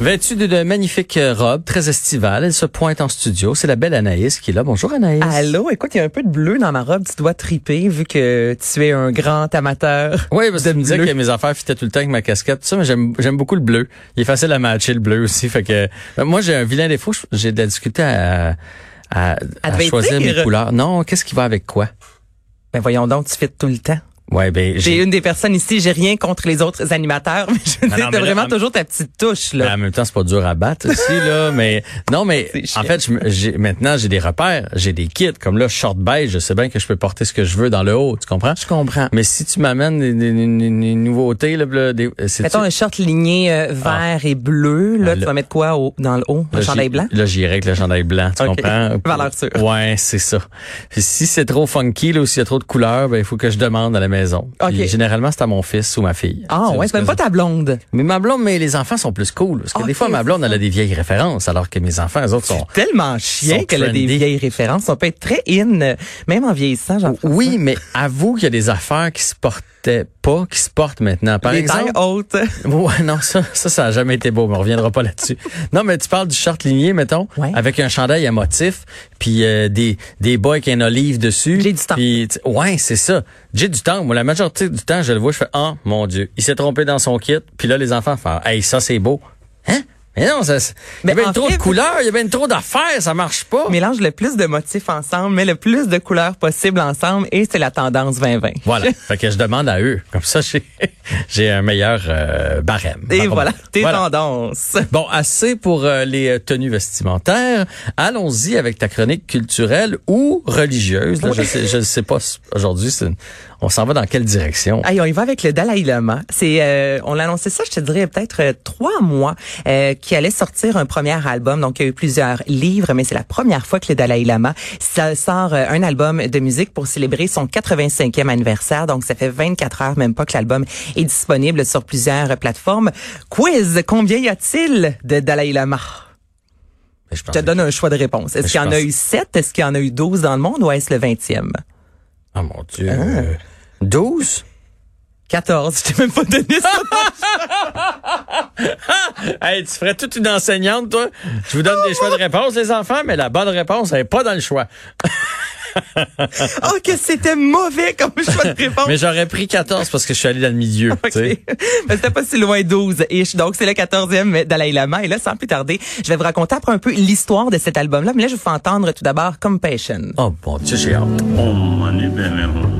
Vêtue d'une magnifique robe, très estivale, elle se pointe en studio. C'est la belle Anaïs qui est là. Bonjour Anaïs. Allô, écoute, il y a un peu de bleu dans ma robe. Tu dois triper vu que tu es un grand amateur. Oui, parce que tu me disais que mes affaires fitaient tout le temps avec ma casquette, tout ça, mais j'aime beaucoup le bleu. Il est facile à matcher le bleu aussi. Fait que euh, moi j'ai un vilain défaut, j'ai de la difficulté à, à, à te choisir mes couleurs. Non, qu'est-ce qui va avec quoi? Ben voyons donc, tu fais tout le temps. Ouais, ben J'ai j'ai une des personnes ici, j'ai rien contre les autres animateurs, mais je veux Ah dire, non, t'as mais là, vraiment en- toujours ta petite touche, Ben, là. en même temps, c'est pas dur à battre aussi, là. Mais non, mais en fait, je maintenant, j'ai des repères, j'ai des kits. Comme là, short beige, je sais bien que je peux porter ce que je veux dans le haut, tu comprends? Je comprends. Mais si tu m'amènes des, des- des- des- des nouveautés, là, là, des, c'est Mettons un short ligné euh, vert et bleu, là, Ah, tu là- vas mettre quoi au, dans le haut? Un Là, chandail blanc? Là, j'irai avec le chandail blanc, tu comprends? Valeur sûre. Ouais, c'est ça. Puis si c'est trop funky, là, ou s'il y a trop de couleurs, ben, il faut que je demande à la maison. Puis généralement, c'est à mon fils ou ma fille. Ah ouais, c'est même pas ta blonde. Mais ma blonde, mais les enfants sont plus cool. Parce que des fois, ma blonde, elle a des vieilles références, alors que mes enfants, eux autres sont... Tellement chien Sont qu'elle a des vieilles références. On peut être très in, même en vieillissant, Oui, mais avoue qu'il y a des affaires qui se portaient pas, qui se portent maintenant. Par Les exemple, hautes. Ouais, non, ça, ça, ça a jamais été beau, mais on reviendra pas là-dessus. Non, mais tu parles du short ligné, mettons, Ouais. avec un chandail à motif, puis euh, des des bas avec un olive dessus. J'ai du temps. Puis, ouais, c'est ça. J'ai du temps. Moi, la majorité du temps, je le vois, je fais, oh, mon Dieu, il s'est trompé dans son kit. Puis là, les enfants font, hey, ça, c'est beau. Hein? Mais non, ça, il y Mais a bien en trop fait- de couleurs, il y a bien trop d'affaires, ça marche pas. Mélange le plus de motifs ensemble, mais le plus de couleurs possible ensemble, et c'est la tendance 2020. Voilà. fait que je demande à eux. Comme ça, j'ai, un meilleur euh, barème. Et voilà, tes Voilà. tendances. Bon, assez pour euh, les euh, tenues vestimentaires. Allons-y avec ta chronique culturelle ou religieuse. Là, je sais, je sais pas. Aujourd'hui, c'est une- on s'en va dans quelle direction? Aïe, on y va avec le Dalai Lama. C'est, euh, on l'a annoncé ça, je te dirais peut-être euh, trois mois, euh, qui allait sortir un premier album. Donc, il y a eu plusieurs livres, mais c'est la première fois que le Dalai Lama ça sort euh, un album de musique pour célébrer son 85e anniversaire. Donc, ça fait 24 heures, même pas que l'album est disponible sur plusieurs plateformes. Quiz, combien y a-t-il de Dalai Lama? Je te donne un choix de réponse. Est-ce qu'il y en a eu sept? Est-ce qu'il y en a eu 12 dans le monde ou est-ce le 20e? Oh mon Dieu. Euh, 12? 14. Je t'ai même pas donné ça. Hey, tu ferais toute une enseignante, toi. Je vous donne des choix de réponse, les enfants, mais la bonne réponse, elle est pas dans le choix. oh, que c'était mauvais comme choix de réponse. Mais j'aurais pris 14 parce que je suis allé dans le milieu. tu sais. OK. Mais c'était pas si loin 12 ish. Donc, c'est le 14e Dalai Lama. Et là, sans plus tarder, je vais vous raconter après un peu l'histoire de cet album-là. Mais là, je vous faire entendre tout d'abord Compassion. Oh mon Dieu, j'ai hâte. Om Mani Padme Hum.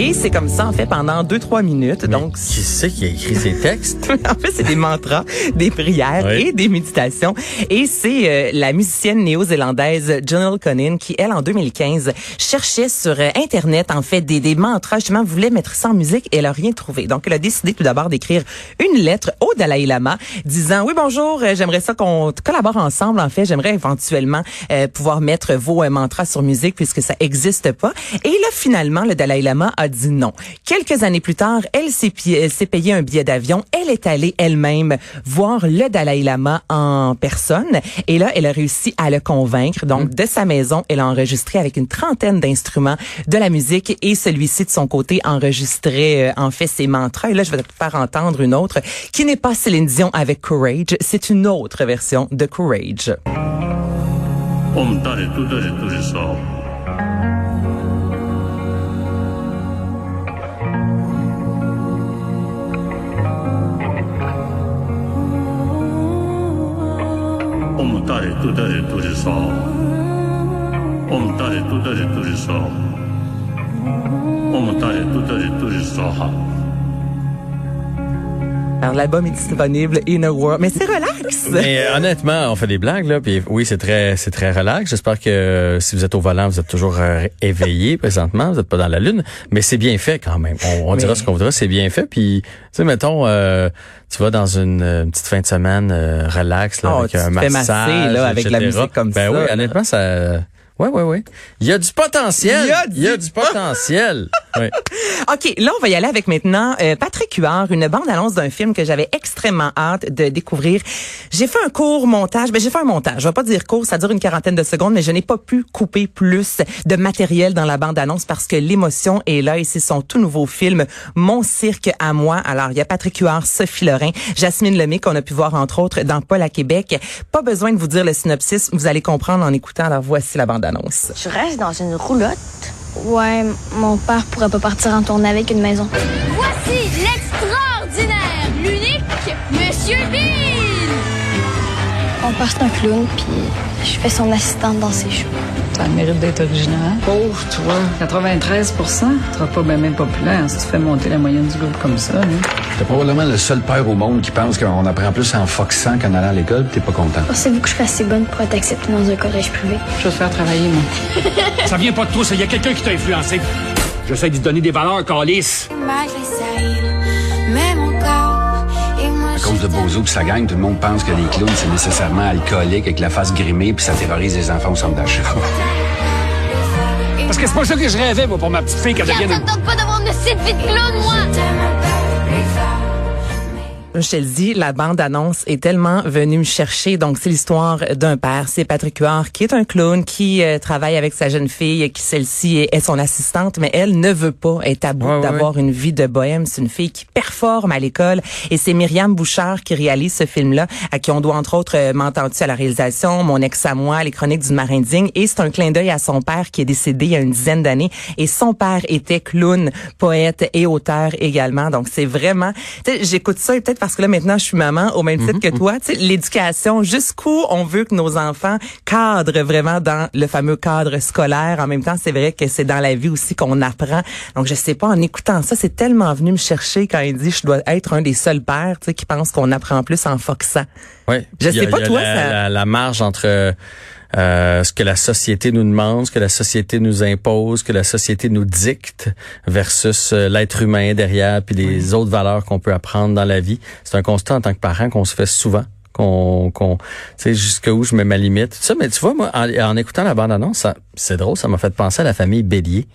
Et c'est comme ça, en fait, pendant 2-3 minutes. Donc, Qui c'est qui a écrit ces textes? en fait, c'est des mantras, des prières Oui. et des méditations. Et c'est euh, la musicienne néo-zélandaise Janelle Connin qui, elle, en 2015, cherchait sur euh, Internet, en fait, des, des mantras, justement, voulait mettre ça en musique et elle a rien trouvé. Donc, elle a décidé tout d'abord d'écrire une lettre au Dalai Lama disant, oui, bonjour, euh, j'aimerais ça qu'on collabore ensemble, en fait. J'aimerais éventuellement euh, pouvoir mettre vos euh, mantras sur musique puisque ça existe pas. Et là, finalement, le Dalai Lama a dit non. Quelques années plus tard, elle s'est pi- elle s'est payé un billet d'avion. Elle est allée elle-même voir le Dalai Lama en personne. Et là, elle a réussi à le convaincre. Donc, de sa maison, elle a enregistré avec une trentaine d'instruments de la musique et celui-ci, de son côté, enregistrait euh, en fait ses mantras. Et là, je vais te faire entendre une autre qui n'est pas Céline Dion avec Courage. C'est une autre version de Courage. Om Tare Tu Tare Turi Sa. Om Tare Tu Tare Turi Sa. Om Tare Tu Tare Turi Sa. Om Tare Tu Tare Turi Sa. Alors, l'album est disponible in a world. Mais c'est relax! Mais euh, honnêtement, on fait des blagues là, puis oui, c'est très, c'est très relax. J'espère que euh, si vous êtes au volant, vous êtes toujours euh, éveillé présentement, vous êtes pas dans la lune, mais c'est bien fait quand même. On, on dira ce qu'on voudra, c'est bien fait. Puis, tu sais, mettons, euh, tu vas dans une, une petite fin de semaine euh, relax là, Oh, avec tu un te massage, masser, là, avec la musique comme ben ça, oui, là. honnêtement, ça. Ouais, ouais, ouais. Il y a du potentiel. Il y a du du potentiel. Oui. OK, là, on va y aller avec maintenant euh, Patrick Huard, une bande-annonce d'un film que j'avais extrêmement hâte de découvrir. J'ai fait un court montage, mais j'ai fait un montage. Je vais pas dire court, ça dure une quarantaine de secondes, mais je n'ai pas pu couper plus de matériel dans la bande-annonce parce que l'émotion est là et c'est son tout nouveau film, Mon cirque à moi. Alors, il y a Patrick Huard, Sophie Lorrain, Jasmine Lemay qu'on a pu voir entre autres dans Paul à Québec. Pas besoin de vous dire le synopsis, vous allez comprendre en écoutant. Alors, voici la bande-annonce. Je reste dans une roulotte. Ouais, mon père pourrait pas partir en tournée avec une maison. Voici l'extraordinaire, l'unique Monsieur Bean! Mon père, c'est un clown, puis je fais son assistante dans ses shows. Ça a le mérite d'être original. Pauvre, toi. 93 Tu seras pas bien même populaire si tu fais monter la moyenne du groupe comme ça. Là. T'es probablement le seul père au monde qui pense qu'on apprend plus en foxant qu'en allant à l'école, pis t'es pas content. Pensez-vous que je suis assez bonne pour être acceptée dans un collège privé? Je vais te faire travailler, moi. Ça vient pas de toi, ça. Il y a quelqu'un qui t'a influencé. J'essaie de te donner des valeurs, Calice. Cause de Bozo pis sa gang, tout le monde pense que les clowns, c'est nécessairement alcoolique avec la face grimée puis ça terrorise les enfants au centre d'achat. Parce que c'est pas ça que je rêvais, moi, pour ma petite fille, qu'elle Ça devienne me une... tente pas d'avoir une petite vie de clown, moi! Je te le dis, la bande-annonce est tellement venue me chercher. Donc, c'est l'histoire d'un père. C'est Patrick Huard, qui est un clown, qui euh, travaille avec sa jeune fille, qui celle-ci est, est son assistante, mais elle ne veut pas être à bout Ouais, ouais. d'avoir une vie de bohème. C'est une fille qui performe à l'école. Et c'est Myriam Bouchard qui réalise ce film-là, à qui on doit, entre autres, euh, m'entends-tu à la réalisation, Mon ex à moi, Les chroniques d'une marin digne. Et c'est un clin d'œil à son père qui est décédé il y a une dizaine d'années. Et son père était clown, poète et auteur également. Donc, c'est vraiment... J'écoute ça et peut-être parce que là, maintenant, je suis maman au même titre que toi. Tu sais, l'éducation, jusqu'où on veut que nos enfants cadrent vraiment dans le fameux cadre scolaire. En même temps, c'est vrai que c'est dans la vie aussi qu'on apprend. Donc, je sais pas, en écoutant ça, c'est tellement venu me chercher quand il dit je dois être un des seuls pères, tu sais, qui pensent qu'on apprend plus en foxant. Ouais. Je a- sais pas, toi, la, ça- la, la marge entre euh, ce que la société nous demande, ce que la société nous impose, ce que la société nous dicte, versus euh, l'être humain derrière, puis les autres valeurs qu'on peut apprendre dans la vie. C'est un constat en tant que parent qu'on se fait souvent qu'on qu'on tu sais jusqu'où je mets ma limite tout ça mais tu vois moi en, en écoutant la bande annonce c'est drôle ça m'a fait penser à la famille Bélier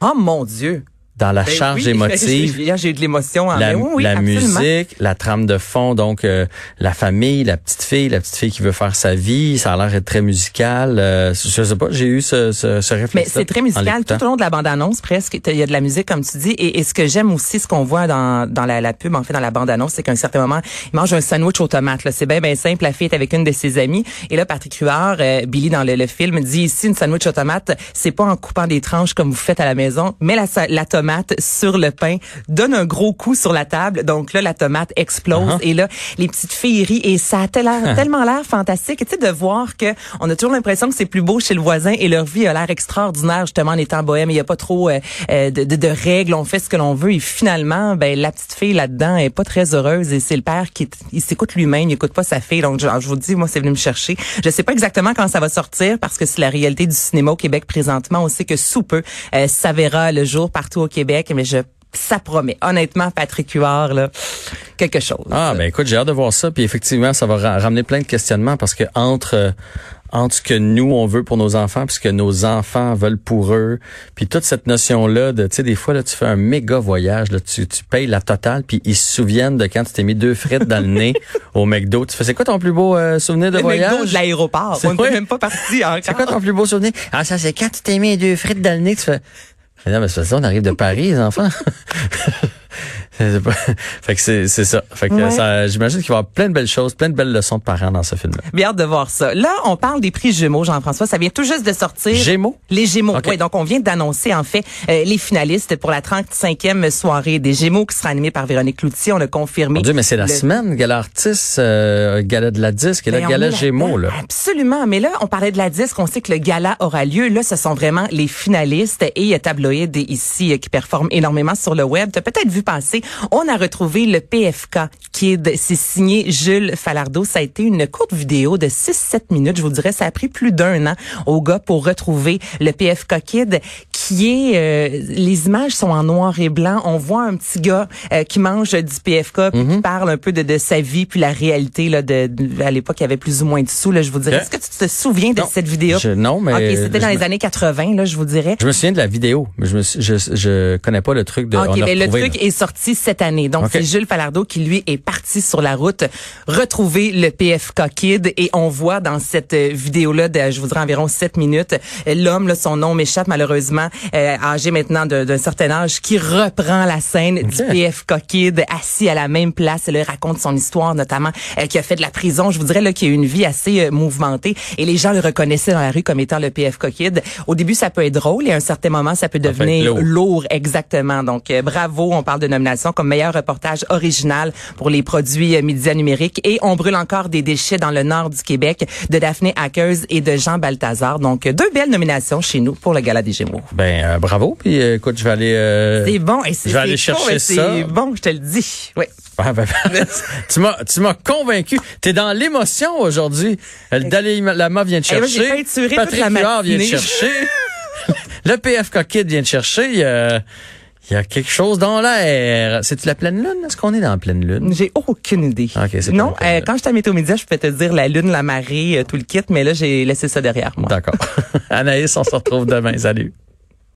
Oh mon Dieu! Dans la Ben charge oui, émotive j'ai eu de l'émotion. en la, oui, la absolument. musique, la trame de fond, donc euh, la famille, la petite fille, la petite fille qui veut faire sa vie, ça a l'air d'être très musical. Euh, je sais pas, j'ai eu ce, ce, ce réflexe. Mais c'est très musical tout au long de la bande-annonce presque. Il y a de la musique comme tu dis. Et, et ce que j'aime aussi, ce qu'on voit dans, dans la, la pub, en fait, dans la bande-annonce, c'est qu'à un certain moment, il mange un sandwich aux tomates. là. C'est bien, bien simple. La fille est avec une de ses amies. Et là, Patrick Huard, euh, Billy dans le, le film, dit ici, une sandwich aux tomates, c'est pas en coupant des tranches comme vous faites à la maison, mais la, la tomate sur le pain donne un gros coup sur la table. Donc là, la tomate explose. Uh-huh. Et là, les petites filles rient. Et ça a tel- tellement l'air fantastique. Tu sais, de voir que on a toujours l'impression que c'est plus beau chez le voisin et leur vie a l'air extraordinaire justement en étant bohème. Il n'y a pas trop euh, euh, de, de- de règles. On fait ce que l'on veut. Et finalement, ben la petite fille là-dedans est pas très heureuse. Et c'est le père qui il s'écoute lui-même. Il écoute pas sa fille. Donc je, je vous dis, moi, c'est venu me chercher. Je sais pas exactement quand ça va sortir parce que c'est la réalité du cinéma au Québec présentement. On sait que sous peu, euh, ça verra le jour partout au Québec. Mais je ça promet. Honnêtement, Patrick Huard, là, quelque chose. Ah ben écoute, j'ai hâte de voir ça. Puis effectivement, ça va ra- ramener plein de questionnements parce que entre euh, entre ce que nous on veut pour nos enfants, puis ce que nos enfants veulent pour eux, puis toute cette notion là de, tu sais, des fois là, tu fais un méga voyage, là, tu, tu payes la totale, puis ils se souviennent de quand tu t'es mis deux frites dans le nez au McDo. Tu fais, c'est quoi ton plus beau euh, souvenir de le voyage? McDo de l'aéroport. C'est On n'est même pas parti encore. C'est quoi ton plus beau souvenir? Ah ça c'est quand tu t'es mis deux frites dans le nez, tu fais. Non, mais c'est ça, on arrive de Paris, les enfants. Fait que c'est c'est ça. Fait que Ouais. ça, j'imagine qu'il va y avoir plein de belles choses, plein de belles leçons de parents dans ce film-là. Bien hâte de voir ça. Là, on parle des prix Gémeaux, Jean-François. Ça vient tout juste de sortir. Gémeaux? Les Gémeaux. OK. Oui, donc on vient d'annoncer en fait euh, les finalistes pour la 35e soirée des Gémeaux qui sera animée par Véronique Cloutier. On a confirmé. Mon Dieu, mais c'est la le- semaine, gala artiste, euh, gala de la disque et Ben, le on gala. Gémeaux, là. Absolument. Mais là, on parlait de la disque. On sait que le gala aura lieu. Là, ce sont vraiment les finalistes. Et il y a Tabloïd ici euh, qui performe énormément sur le web. Tu as peut-être vu passer. On a retrouvé le PFK de- c'est signé Jules Falardeau. Ça a été une courte vidéo de 6-7 minutes. Je vous dirais, ça a pris plus d'un an au gars pour retrouver le PFK Kid qui est euh, les images sont en noir et blanc. On voit un petit gars euh, qui mange du PFK puis Mhm. qui parle un peu de, de sa vie puis la réalité là de, de- à l'époque il y avait plus ou moins de sous là, je vous dirais. Ok. Est-ce que tu te souviens de Non. cette vidéo? Je- non, mais OK, c'était dans les me- années 80 là, je vous dirais. Je me souviens de la vidéo, mais je me je, je connais pas le truc de. OK, on a ben le truc là. est sorti cette année. Donc, c'est Jules Falardeau qui, lui, est parti sur la route retrouver le PFK Kid. Et on voit dans cette euh, vidéo-là, de, je vous dirais environ 7 minutes, euh, l'homme, là, son nom m'échappe malheureusement, euh, âgé maintenant d'un certain âge, qui reprend la scène du OK. PFK Kid, assis à la même place. Il raconte son histoire, notamment, euh, qui a fait de la prison. Je vous dirais là, qu'il a une vie assez euh, mouvementée. Et les gens le reconnaissaient dans la rue comme étant le PFK Kid. Au début, ça peut être drôle et à un certain moment, ça peut devenir lourd. lourd, exactement. Donc, euh, bravo, on parle de nomination comme meilleur reportage original pour les produits euh, médias numériques. Et on brûle encore des déchets dans le nord du Québec de Daphné Hackers et de Jean Balthazar. Donc, deux belles nominations chez nous pour le Gala des Gémeaux. Ben euh, bravo. Puis euh, écoute, je vais aller. euh, C'est bon. Et c'est je vais aller chercher ça. C'est bon, je te le dis. Oui. Ah, ben, tu m'as tu m'as convaincu. T'es dans l'émotion aujourd'hui. Dalai Lama vient te oui, chercher. peinturé toute Patrick la Huard vient te matinée. chercher. le PFK Kid vient te chercher. Il y a, il y a quelque chose dans l'air. C'est la pleine lune? Est-ce qu'on est dans la pleine lune? J'ai aucune idée. Ok, c'est non, euh, quand j'étais à Météo Média, je peux te dire la lune, la marée, euh, tout le kit, mais là, j'ai laissé ça derrière moi. D'accord. Anaïs, on se retrouve demain. Salut.